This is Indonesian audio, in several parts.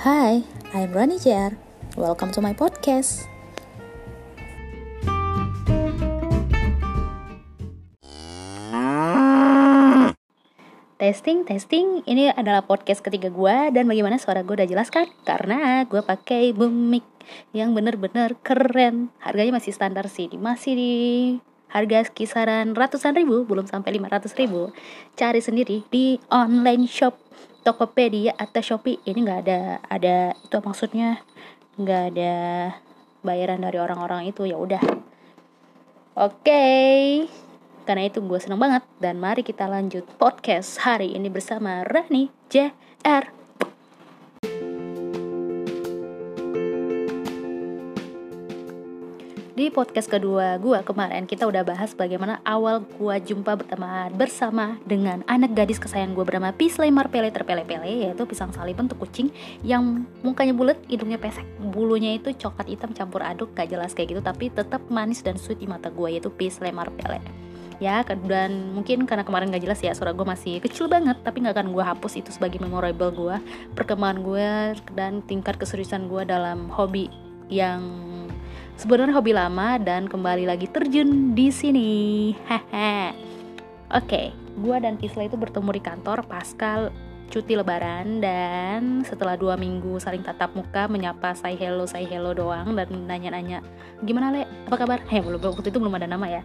Hi, I'm Rani JR. Welcome to my podcast. Testing, testing. Ini adalah podcast ketiga gue dan bagaimana suara gue udah jelas kan? Karena gue pakai boom mic yang bener-bener keren. Harganya masih standar sih, masih di harga kisaran ratusan ribu, belum sampai lima ratus ribu. Cari sendiri di online shop Tokopedia atau Shopee. Ini nggak ada ada itu maksudnya nggak ada bayaran dari orang-orang itu ya udah. Oke. Okay. Karena itu gue seneng banget dan mari kita lanjut podcast hari ini bersama Rani JR. Di podcast kedua gue kemarin kita udah bahas bagaimana awal gue jumpa berteman bersama dengan anak gadis kesayangan gue bernama Pisley Marpele terpele-pele yaitu pisang salib bentuk kucing yang mukanya bulat, hidungnya pesek, bulunya itu coklat hitam campur aduk gak jelas kayak gitu tapi tetap manis dan sweet di mata gue yaitu Pisley Marpele. Ya dan mungkin karena kemarin gak jelas ya suara gue masih kecil banget tapi gak akan gue hapus itu sebagai memorable gue perkembangan gue dan tingkat keseriusan gue dalam hobi yang sebenarnya hobi lama dan kembali lagi terjun di sini. Oke, gue dan Kisla itu bertemu di kantor pasca cuti lebaran dan setelah dua minggu saling tatap muka menyapa say hello say hello doang dan nanya-nanya gimana le? Apa kabar? Heh belum waktu itu belum ada nama ya.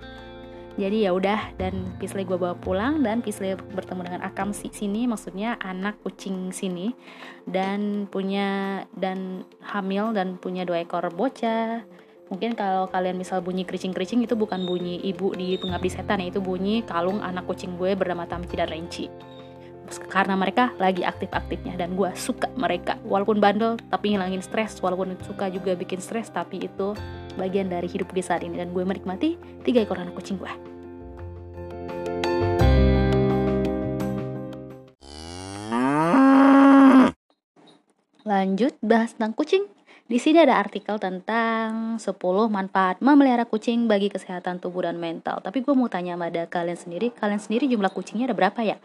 Jadi ya udah dan Pisley gue bawa pulang dan Pisley bertemu dengan Akam si sini maksudnya anak kucing sini dan punya dan hamil dan punya dua ekor bocah mungkin kalau kalian misal bunyi kericing-kericing itu bukan bunyi ibu di pengabdi setan ya itu bunyi kalung anak kucing gue bernama Tamci dan Renci. Karena mereka lagi aktif-aktifnya dan gue suka mereka. Walaupun bandel tapi ngilangin stres. Walaupun suka juga bikin stres tapi itu bagian dari hidup di saat ini. Dan gue menikmati tiga ekor anak kucing gue lanjut bahas tentang kucing di sini ada artikel tentang 10 manfaat memelihara kucing bagi kesehatan tubuh dan mental. Tapi gue mau tanya pada kalian sendiri, kalian sendiri jumlah kucingnya ada berapa ya?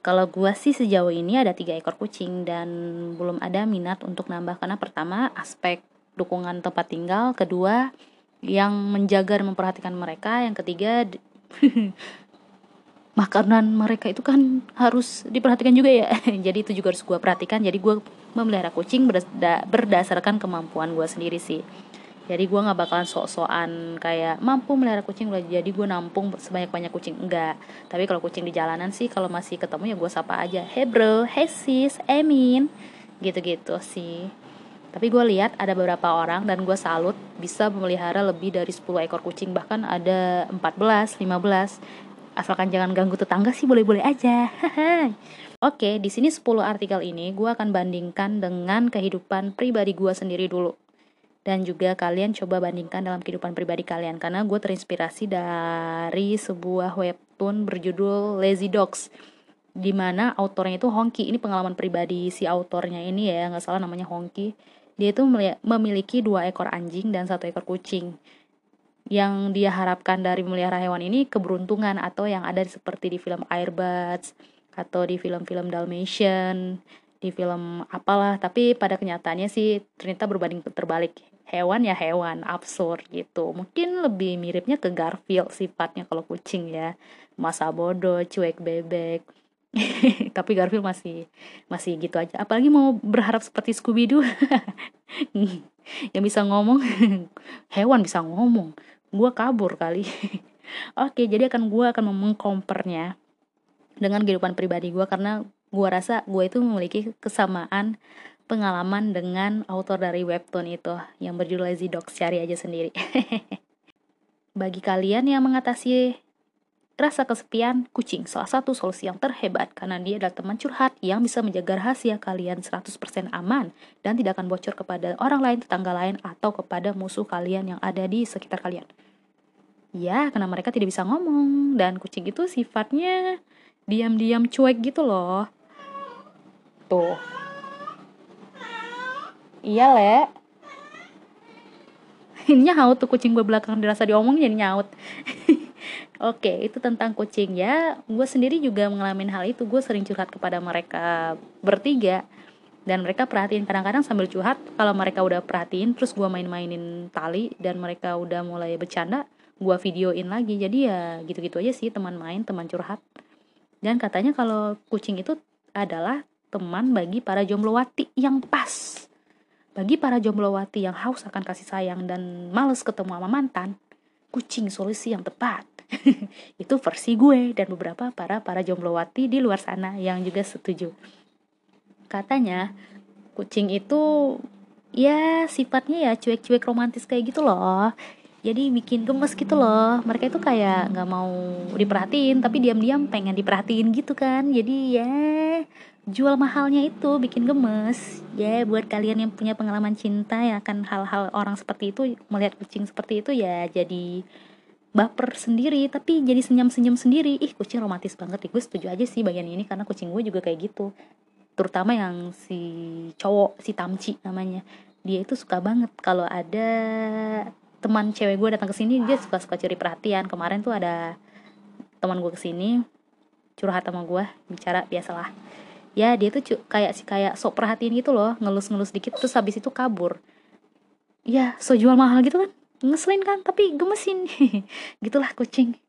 Kalau gue sih sejauh ini ada tiga ekor kucing dan belum ada minat untuk nambah karena pertama aspek dukungan tempat tinggal, kedua yang menjaga dan memperhatikan mereka, yang ketiga makanan mereka itu kan harus diperhatikan juga ya. Jadi itu juga harus gue perhatikan. Jadi gue memelihara kucing berda berdasarkan kemampuan gue sendiri sih. Jadi gue nggak bakalan sok-sokan kayak mampu melihara kucing jadi gue nampung sebanyak banyak kucing. Enggak tapi kalau kucing di jalanan sih kalau masih ketemu ya gue sapa aja hey bro. Hey sis. Emin. Gitu-gitu sih. Tapi gue lihat ada beberapa orang dan gue salut bisa memelihara lebih dari 10 ekor kucing. Bahkan ada 14, 15 asalkan jangan ganggu tetangga sih boleh-boleh aja. Oke, di sini 10 artikel ini gue akan bandingkan dengan kehidupan pribadi gue sendiri dulu. Dan juga kalian coba bandingkan dalam kehidupan pribadi kalian karena gue terinspirasi dari sebuah webtoon berjudul Lazy Dogs di mana autornya itu Hongki. Ini pengalaman pribadi si autornya ini ya, nggak salah namanya Hongki. Dia itu memiliki dua ekor anjing dan satu ekor kucing yang dia harapkan dari memelihara hewan ini keberuntungan atau yang ada seperti di film Airbuds atau di film-film Dalmatian, di film apalah, tapi pada kenyataannya sih ternyata berbanding terbalik. Hewan ya hewan, absurd gitu. Mungkin lebih miripnya ke Garfield sifatnya kalau kucing ya. Masa bodoh, cuek bebek. tapi Garfield masih masih gitu aja. Apalagi mau berharap seperti Scooby Doo. yang bisa ngomong hewan bisa ngomong gue kabur kali. Oke jadi akan gue akan mengkompernya dengan kehidupan pribadi gue karena gue rasa gue itu memiliki kesamaan pengalaman dengan autor dari webtoon itu yang berjudul Lazy Dogs cari aja sendiri. Bagi kalian yang mengatasi rasa kesepian kucing salah satu solusi yang terhebat karena dia adalah teman curhat yang bisa menjaga rahasia kalian 100% aman dan tidak akan bocor kepada orang lain, tetangga lain atau kepada musuh kalian yang ada di sekitar kalian. Ya, karena mereka tidak bisa ngomong dan kucing itu sifatnya diam-diam cuek gitu loh. Tuh. Iya, Le. Ini nyaut tuh kucing gue belakang dirasa diomong jadi nyaut. Oke, itu tentang kucing ya. Gue sendiri juga mengalami hal itu. Gue sering curhat kepada mereka bertiga. Dan mereka perhatiin. Kadang-kadang sambil curhat kalau mereka udah perhatiin terus gue main-mainin tali dan mereka udah mulai bercanda gue videoin lagi. Jadi ya gitu-gitu aja sih teman main teman curhat. Dan katanya kalau kucing itu adalah teman bagi para jomblowati yang pas. Bagi para jomblowati yang haus akan kasih sayang dan males ketemu sama mantan. Kucing solusi yang tepat itu versi gue dan beberapa para para jomblowati di luar sana yang juga setuju. Katanya kucing itu ya sifatnya ya cuek-cuek romantis kayak gitu loh. Jadi bikin gemes gitu loh. Mereka itu kayak nggak mau diperhatiin tapi diam-diam pengen diperhatiin gitu kan. Jadi ya jual mahalnya itu bikin gemes. Ya buat kalian yang punya pengalaman cinta ya akan hal-hal orang seperti itu melihat kucing seperti itu ya jadi baper sendiri tapi jadi senyum-senyum sendiri. Ih kucing romantis banget gue setuju aja sih bagian ini karena kucing gue juga kayak gitu. Terutama yang si cowok si Tamci namanya. Dia itu suka banget. Kalau ada teman cewek gue datang ke sini dia suka suka curi perhatian. Kemarin tuh ada teman gue ke sini curhat sama gue bicara biasalah. Ya dia tuh kayak si kayak sok perhatiin gitu loh ngelus-ngelus dikit terus habis itu kabur. Ya so jual mahal gitu kan ngeselin kan tapi gemesin gitulah kucing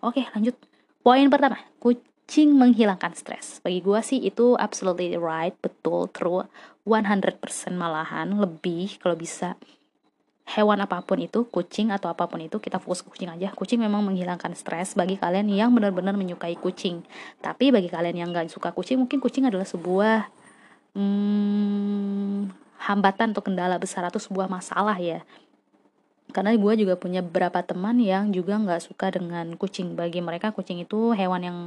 oke lanjut poin pertama kucing menghilangkan stres. Bagi gue sih itu absolutely right, betul, true, 100% malahan, lebih kalau bisa. Hewan apa pun itu, kucing atau apa pun itu, kita fokus ke kucing aja. Kucing memang menghilangkan stres bagi kalian yang benar-benar menyukai kucing. Tapi bagi kalian yang gak suka kucing, mungkin kucing adalah sebuah hmm, hambatan atau kendala besar atau sebuah masalah ya karena gue juga punya beberapa teman yang juga nggak suka dengan kucing bagi mereka kucing itu hewan yang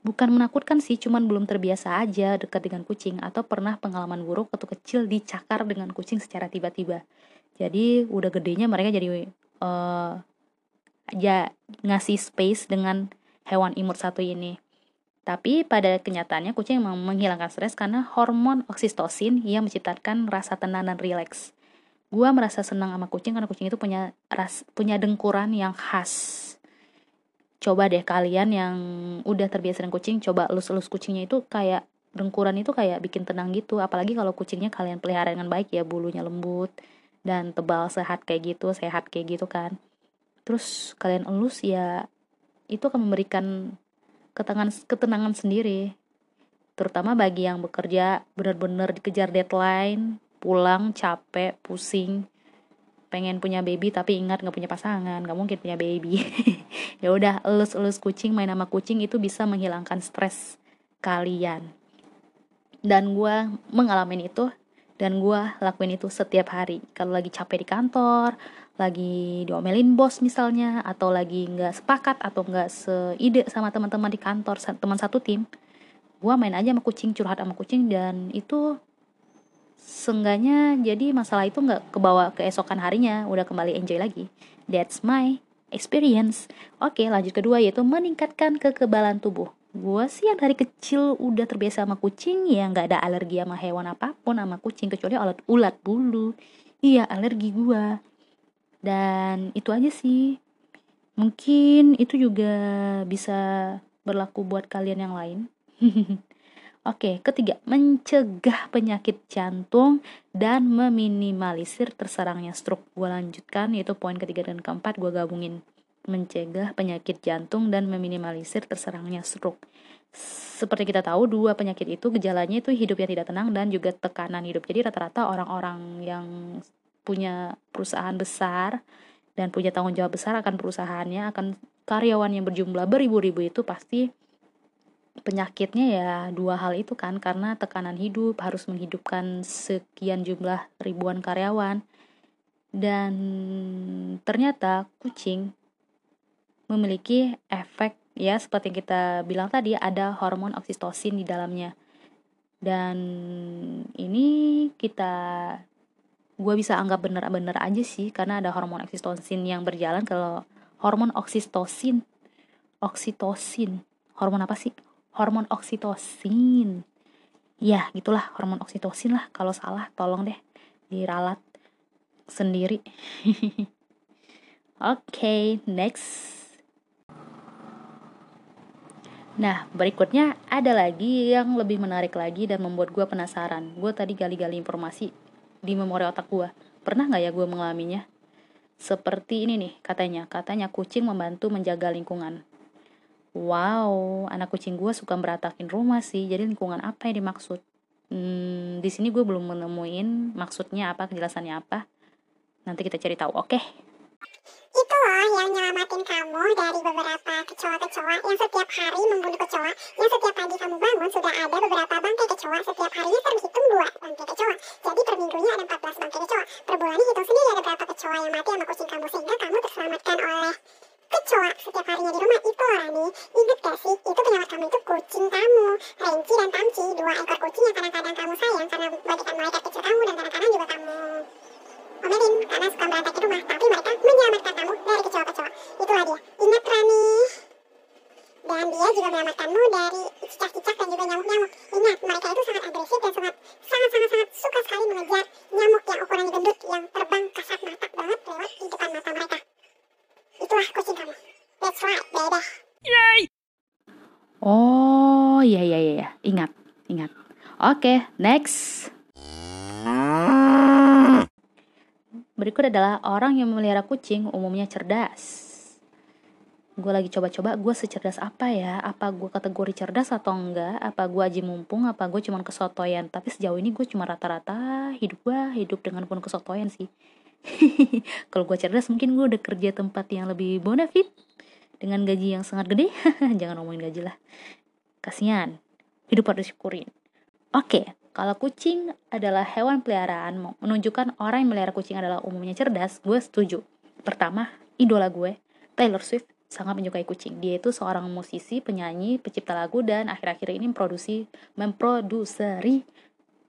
Bukan menakutkan sih, cuman belum terbiasa aja dekat dengan kucing atau pernah pengalaman buruk waktu kecil dicakar dengan kucing secara tiba-tiba. Jadi udah gedenya mereka jadi uh, ya ngasih space dengan hewan imut satu ini. Tapi pada kenyataannya kucing menghilangkan stres karena hormon oksitosin yang menciptakan rasa tenang dan rileks. Gua merasa senang sama kucing karena kucing itu punya ras punya dengkuran yang khas. Coba deh kalian yang udah terbiasa dengan kucing coba elus-elus kucingnya itu kayak dengkuran itu kayak bikin tenang gitu. Apalagi kalau kucingnya kalian pelihara dengan baik ya bulunya lembut dan tebal sehat kayak gitu sehat kayak gitu kan. Terus kalian elus ya itu akan memberikan ketenangan ketenangan sendiri. Terutama bagi yang bekerja benar-benar dikejar deadline pulang capek pusing pengen punya baby tapi ingat nggak punya pasangan nggak mungkin punya baby. Ya udah elus elus kucing main sama kucing itu bisa menghilangkan stres kalian. Dan gue mengalami itu dan gue lakuin itu setiap hari. Kalau lagi capek di kantor lagi diomelin bos misalnya atau lagi nggak sepakat atau nggak seide sama teman-teman di kantor teman satu tim gue main aja sama kucing curhat sama kucing dan itu seenggaknya jadi masalah itu nggak kebawa keesokan harinya udah kembali enjoy lagi. That's my experience. Oke lanjut kedua yaitu meningkatkan kekebalan tubuh gue sih yang dari kecil udah terbiasa sama kucing ya nggak ada alergi sama hewan apa pun sama kucing kecuali ulat ulat bulu iya alergi gue dan itu aja sih mungkin itu juga bisa berlaku buat kalian yang lain Oke, ketiga, mencegah penyakit jantung dan meminimalisir terserangnya stroke. Gue lanjutkan, yaitu poin ketiga dan keempat gue gabungin. Mencegah penyakit jantung dan meminimalisir terserangnya stroke. Seperti kita tahu, dua penyakit itu gejalanya itu hidup yang tidak tenang dan juga tekanan hidup. Jadi rata-rata orang-orang yang punya perusahaan besar dan punya tanggung jawab besar akan perusahaannya, akan karyawan yang berjumlah beribu-ribu itu pasti penyakitnya ya dua hal itu kan karena tekanan hidup harus menghidupkan sekian jumlah ribuan karyawan dan ternyata kucing memiliki efek ya seperti yang kita bilang tadi ada hormon oksitosin di dalamnya. Dan ini kita gue bisa anggap bener-bener aja sih karena ada hormon oksitosin yang berjalan. Kalau hormon oksitosin oksitosin hormon apa sih? Hormon oksitosin. Ya gitulah hormon oksitosin lah kalau salah tolong deh diralat sendiri. Oke okay, next Nah, berikutnya ada lagi yang lebih menarik lagi dan membuat gue penasaran. Gue tadi gali-gali informasi di memori otak gue. Pernah nggak ya gue mengalaminya? Seperti ini nih, katanya. Katanya kucing membantu menjaga lingkungan. Wow, anak kucing gue suka meratakin rumah sih. Jadi lingkungan apa yang dimaksud? Hmm, di sini gue belum menemuin maksudnya apa, kejelasannya apa. Nanti kita cari tahu, oke? Okay? Loh yang nyelamatin kamu dari beberapa kecoa-kecoa yang setiap hari membunuh kecoa. Yang setiap pagi kamu bangun sudah ada beberapa bangkai kecoa. Setiap harinya terhitung dua bangkai kecoa. Jadi per minggunya ada 14 bangkai kecoa. Per bulannya hitung sendiri ada berapa kecoa yang mati sama kucing kamu. Sehingga kamu terselamatkan oleh kecoa setiap harinya di rumah itu Rani inget gak sih itu penyelamat kamu itu kucing kamu Renci dan Tamci dua ekor kucing yang kadang-kadang kamu sayang karena bagikan malaikat kecil kamu dan kadang-kadang juga kamu omelin karena suka berantakin Oke, okay, next. Berikut adalah orang yang memelihara kucing umumnya cerdas. Gue lagi coba-coba gue secerdas apa ya? Apa gue kategori cerdas atau enggak? Apa gue aji mumpung? Apa gue cuma kesotoyan? Tapi sejauh ini gue cuma rata-rata hidup gue hidup dengan pun kesotoyan sih. Kalau gue cerdas mungkin gue udah kerja tempat yang lebih bonafit dengan gaji yang sangat gede. Jangan ngomongin gaji lah. Kasihan. Hidup harus syukurin. Oke, kalau kucing adalah hewan peliharaan, menunjukkan orang yang melihara kucing adalah umumnya cerdas, gue setuju. Pertama, idola gue, Taylor Swift, sangat menyukai kucing. Dia itu seorang musisi, penyanyi, pencipta lagu, dan akhir-akhir ini memproduksi, memproduseri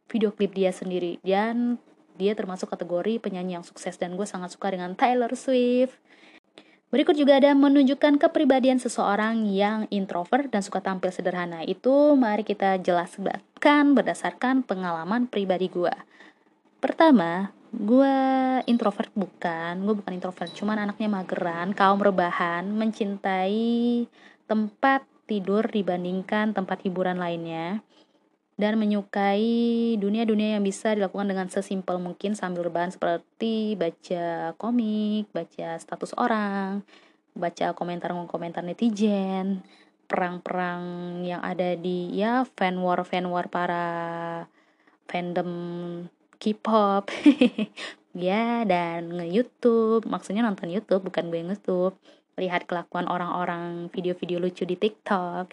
video klip dia sendiri. Dan dia termasuk kategori penyanyi yang sukses, dan gue sangat suka dengan Taylor Swift. Berikut juga ada menunjukkan kepribadian seseorang yang introvert dan suka tampil sederhana. Itu mari kita jelaskan berdasarkan pengalaman pribadi gue. Pertama, gue introvert bukan, gue bukan introvert, cuman anaknya mageran, kaum rebahan, mencintai tempat tidur dibandingkan tempat hiburan lainnya dan menyukai dunia-dunia yang bisa dilakukan dengan sesimpel mungkin sambil rebahan seperti baca komik, baca status orang, baca komentar-komentar netizen, perang-perang yang ada di ya fan war fan war para fandom K-pop. Ya dan nge-youtube. Maksudnya nonton youtube bukan gue nge-youtube. Lihat kelakuan orang-orang video-video lucu di tiktok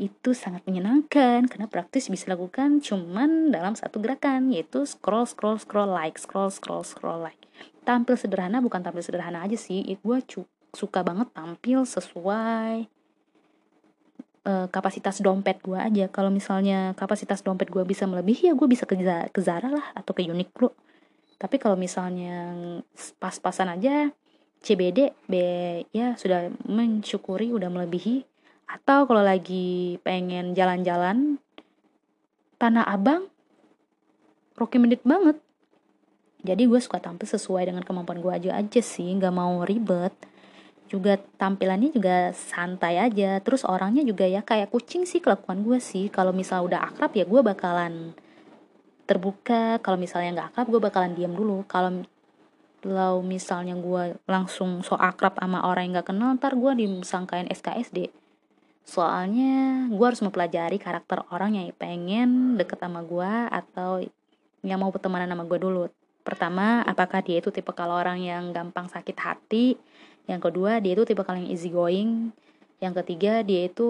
itu sangat menyenangkan karena praktis bisa lakukan cuman dalam satu gerakan yaitu scroll scroll scroll like scroll scroll scroll like. Tampil sederhana bukan tampil sederhana aja sih gue suka banget tampil sesuai uh, kapasitas dompet gue aja. Kalau misalnya kapasitas dompet gue bisa melebihi ya gue bisa ke, ke Zara lah atau ke Uniqlo. Tapi kalau misalnya pas-pasan aja CBD B ya sudah mensyukuri udah melebihi atau kalau lagi pengen jalan-jalan Tanah Abang recommended banget. Jadi gue suka tampil sesuai dengan kemampuan gue aja aja sih nggak mau ribet. Juga tampilannya juga santai aja terus orangnya juga ya kayak kucing sih kelakuan gue sih. Kalau misal udah akrab ya gue bakalan terbuka kalau misalnya nggak akrab gue bakalan diam dulu. Kalau kalau misalnya gue langsung so akrab sama orang yang nggak kenal ntar gue disangkain SKSD soalnya gue harus mempelajari karakter orang yang pengen deket sama gue atau yang mau bertemanan sama gue dulu. Pertama apakah dia itu tipe kalau orang yang gampang sakit hati? Yang kedua dia itu tipe kalau yang easy going. Yang ketiga dia itu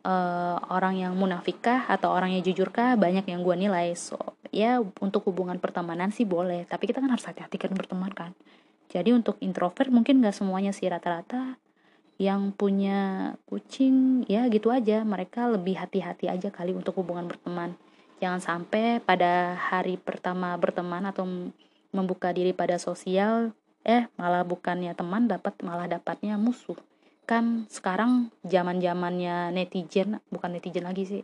uh, orang yang munafikah atau orang yang jujurkah banyak yang gue nilai. So ya untuk hubungan pertemanan sih boleh. Tapi kita kan harus hati-hati kan berteman kan. Jadi untuk introvert mungkin gak semuanya sih rata-rata yang punya kucing ya gitu aja. Mereka lebih hati-hati aja kali untuk hubungan berteman. Jangan sampai pada hari pertama berteman atau membuka diri pada sosial eh malah bukannya teman dapat malah dapatnya musuh. Kan sekarang zaman zamannya netizen bukan netizen lagi sih.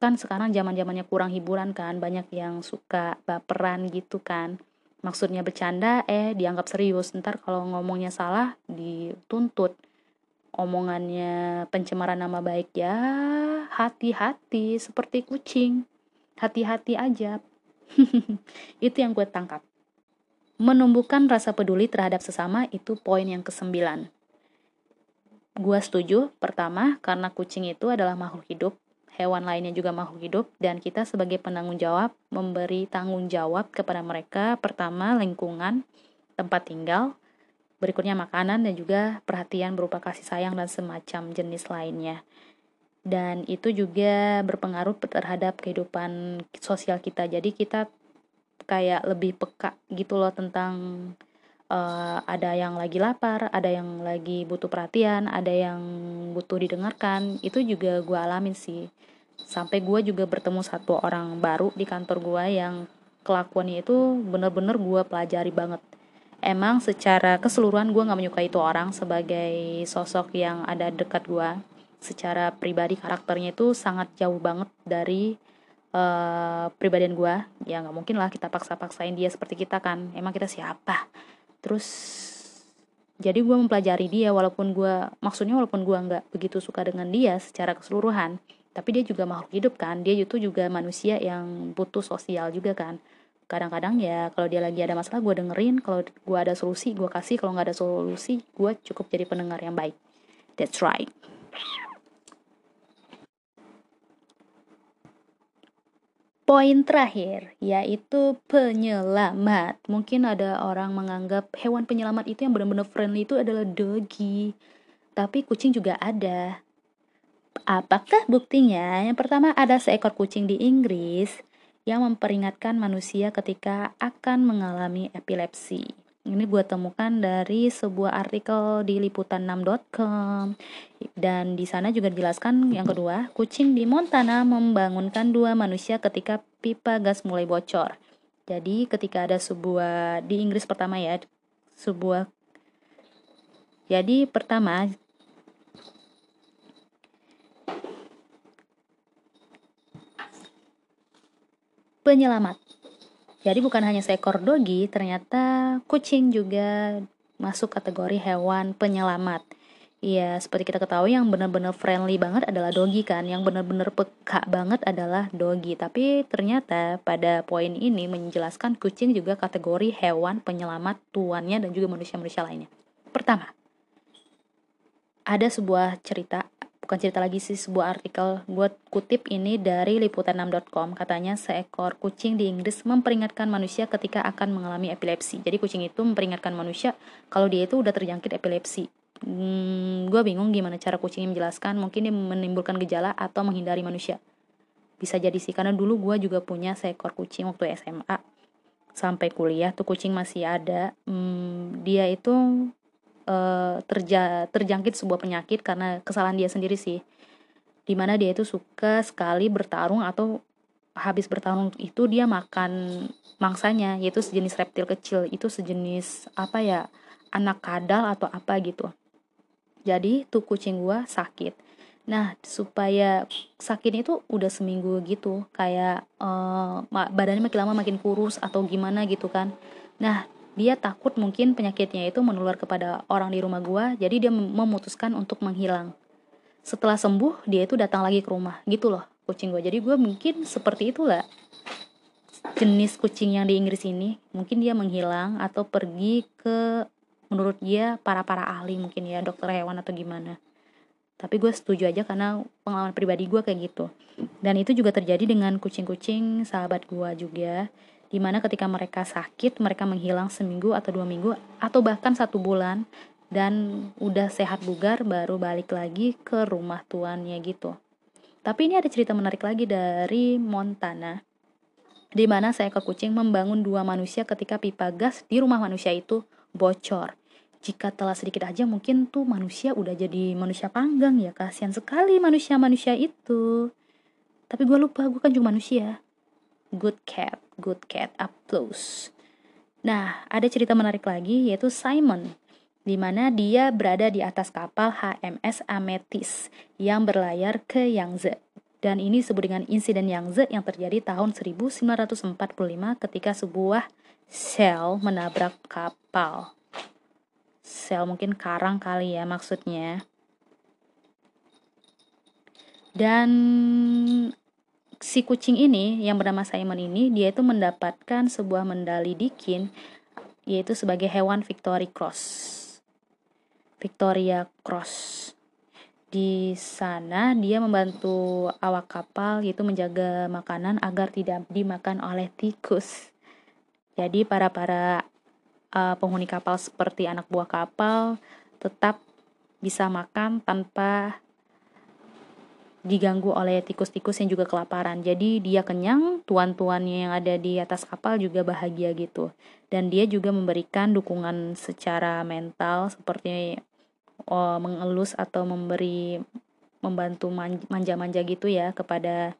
Kan sekarang zaman zamannya kurang hiburan kan banyak yang suka baperan gitu kan. Maksudnya bercanda eh dianggap serius. Ntar kalau ngomongnya salah dituntut omongannya pencemaran nama baik ya hati-hati seperti kucing. Hati-hati aja. Itu yang gue tangkap. Menumbuhkan rasa peduli terhadap sesama itu poin yang kesembilan. Gue setuju pertama karena kucing itu adalah makhluk hidup hewan lainnya juga makhluk hidup dan kita sebagai penanggung jawab memberi tanggung jawab kepada mereka. Pertama lingkungan tempat tinggal berikutnya makanan dan juga perhatian berupa kasih sayang dan semacam jenis lainnya. Dan itu juga berpengaruh terhadap kehidupan sosial kita. Jadi kita kayak lebih peka gitu loh tentang uh, ada yang lagi lapar ada yang lagi butuh perhatian ada yang butuh didengarkan. Itu juga gue alamin sih. Sampai gue juga bertemu satu orang baru di kantor gue yang kelakuannya itu bener-bener gue pelajari banget emang secara keseluruhan gue nggak menyukai itu orang sebagai sosok yang ada dekat gue secara pribadi karakternya itu sangat jauh banget dari uh, pribadian gue ya nggak mungkin lah kita paksa-paksain dia seperti kita kan. Emang kita siapa? Terus jadi gue mempelajari dia walaupun gue maksudnya walaupun gue nggak begitu suka dengan dia secara keseluruhan tapi dia juga makhluk hidup kan. Dia itu juga manusia yang butuh sosial juga kan kadang-kadang ya kalau dia lagi ada masalah gue dengerin kalau gue ada solusi gue kasih kalau nggak ada solusi gue cukup jadi pendengar yang baik that's right Poin terakhir yaitu penyelamat. Mungkin ada orang menganggap hewan penyelamat itu yang benar-benar friendly itu adalah doggy. Tapi kucing juga ada. Apakah buktinya? Yang pertama ada seekor kucing di Inggris yang memperingatkan manusia ketika akan mengalami epilepsi. Ini gue temukan dari sebuah artikel di liputan6.com dan di sana juga dijelaskan yang kedua, kucing di Montana membangunkan dua manusia ketika pipa gas mulai bocor. Jadi ketika ada sebuah di Inggris pertama ya, sebuah jadi pertama penyelamat. Jadi bukan hanya seekor dogi, ternyata kucing juga masuk kategori hewan penyelamat. Iya, seperti kita ketahui yang benar-benar friendly banget adalah dogi kan, yang benar-benar peka banget adalah dogi. Tapi ternyata pada poin ini menjelaskan kucing juga kategori hewan penyelamat tuannya dan juga manusia-manusia lainnya. Pertama, ada sebuah cerita bukan cerita lagi sih sebuah artikel gue kutip ini dari liputan6.com katanya seekor kucing di Inggris memperingatkan manusia ketika akan mengalami epilepsi. Jadi kucing itu memperingatkan manusia kalau dia itu udah terjangkit epilepsi. Hmm, gue bingung gimana cara kucing menjelaskan. Mungkin dia menimbulkan gejala atau menghindari manusia. Bisa jadi sih karena dulu gue juga punya seekor kucing waktu SMA sampai kuliah tuh kucing masih ada. Hmm, dia itu uh, terja terjangkit sebuah penyakit karena kesalahan dia sendiri sih. Di mana dia itu suka sekali bertarung atau habis bertarung itu dia makan mangsanya yaitu sejenis reptil kecil. Itu sejenis apa ya anak kadal atau apa gitu. Jadi tuh kucing gua sakit. Nah supaya sakit itu udah seminggu gitu kayak uh, badannya makin lama makin kurus atau gimana gitu kan. Nah dia takut mungkin penyakitnya itu menular kepada orang di rumah gua jadi dia memutuskan untuk menghilang. Setelah sembuh dia itu datang lagi ke rumah gitu loh kucing gua. Jadi gua mungkin seperti itulah jenis kucing yang di Inggris ini. Mungkin dia menghilang atau pergi ke menurut dia para para ahli mungkin ya dokter hewan atau gimana. Tapi gue setuju aja karena pengalaman pribadi gue kayak gitu. Dan itu juga terjadi dengan kucing-kucing sahabat gue juga di mana ketika mereka sakit mereka menghilang seminggu atau dua minggu atau bahkan satu bulan dan udah sehat bugar baru balik lagi ke rumah tuannya gitu. Tapi ini ada cerita menarik lagi dari Montana di mana seekor kucing membangun dua manusia ketika pipa gas di rumah manusia itu bocor. Jika telah sedikit aja mungkin tuh manusia udah jadi manusia panggang ya. Kasihan sekali manusia-manusia itu. Tapi gue lupa gue kan cuma manusia good cat Good Cat Applause. Nah, ada cerita menarik lagi yaitu Simon, di mana dia berada di atas kapal HMS Amethyst yang berlayar ke Yangtze. Dan ini disebut dengan insiden Yangtze yang terjadi tahun 1945 ketika sebuah sel menabrak kapal. Sel mungkin karang kali ya maksudnya. dan si kucing ini yang bernama Simon ini dia itu mendapatkan sebuah medali dikin yaitu sebagai hewan Victoria Cross. Victoria Cross. Di sana dia membantu awak kapal yaitu menjaga makanan agar tidak dimakan oleh tikus. Jadi para para uh, penghuni kapal seperti anak buah kapal tetap bisa makan tanpa diganggu oleh tikus-tikus yang juga kelaparan. Jadi dia kenyang, tuan-tuannya yang ada di atas kapal juga bahagia gitu. Dan dia juga memberikan dukungan secara mental seperti oh, mengelus atau memberi membantu manja-manja gitu ya kepada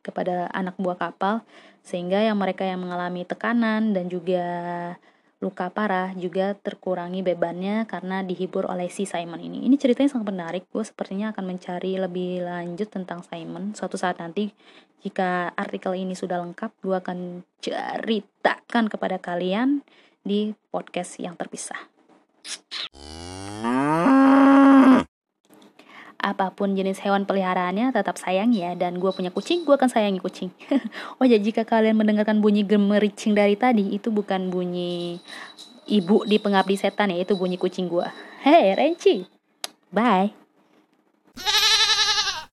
kepada anak buah kapal sehingga yang mereka yang mengalami tekanan dan juga luka parah juga terkurangi bebannya karena dihibur oleh si Simon ini. Ini ceritanya sangat menarik. Gue sepertinya akan mencari lebih lanjut tentang Simon. Suatu saat nanti jika artikel ini sudah lengkap, gue akan ceritakan kepada kalian di podcast yang terpisah apa pun jenis hewan peliharaannya tetap sayang ya. Dan gue punya kucing gue akan sayangi kucing. Oh ya jika kalian mendengarkan bunyi gemericing dari tadi itu bukan bunyi ibu di pengabdi setan ya itu bunyi kucing gue hey Renci. Bye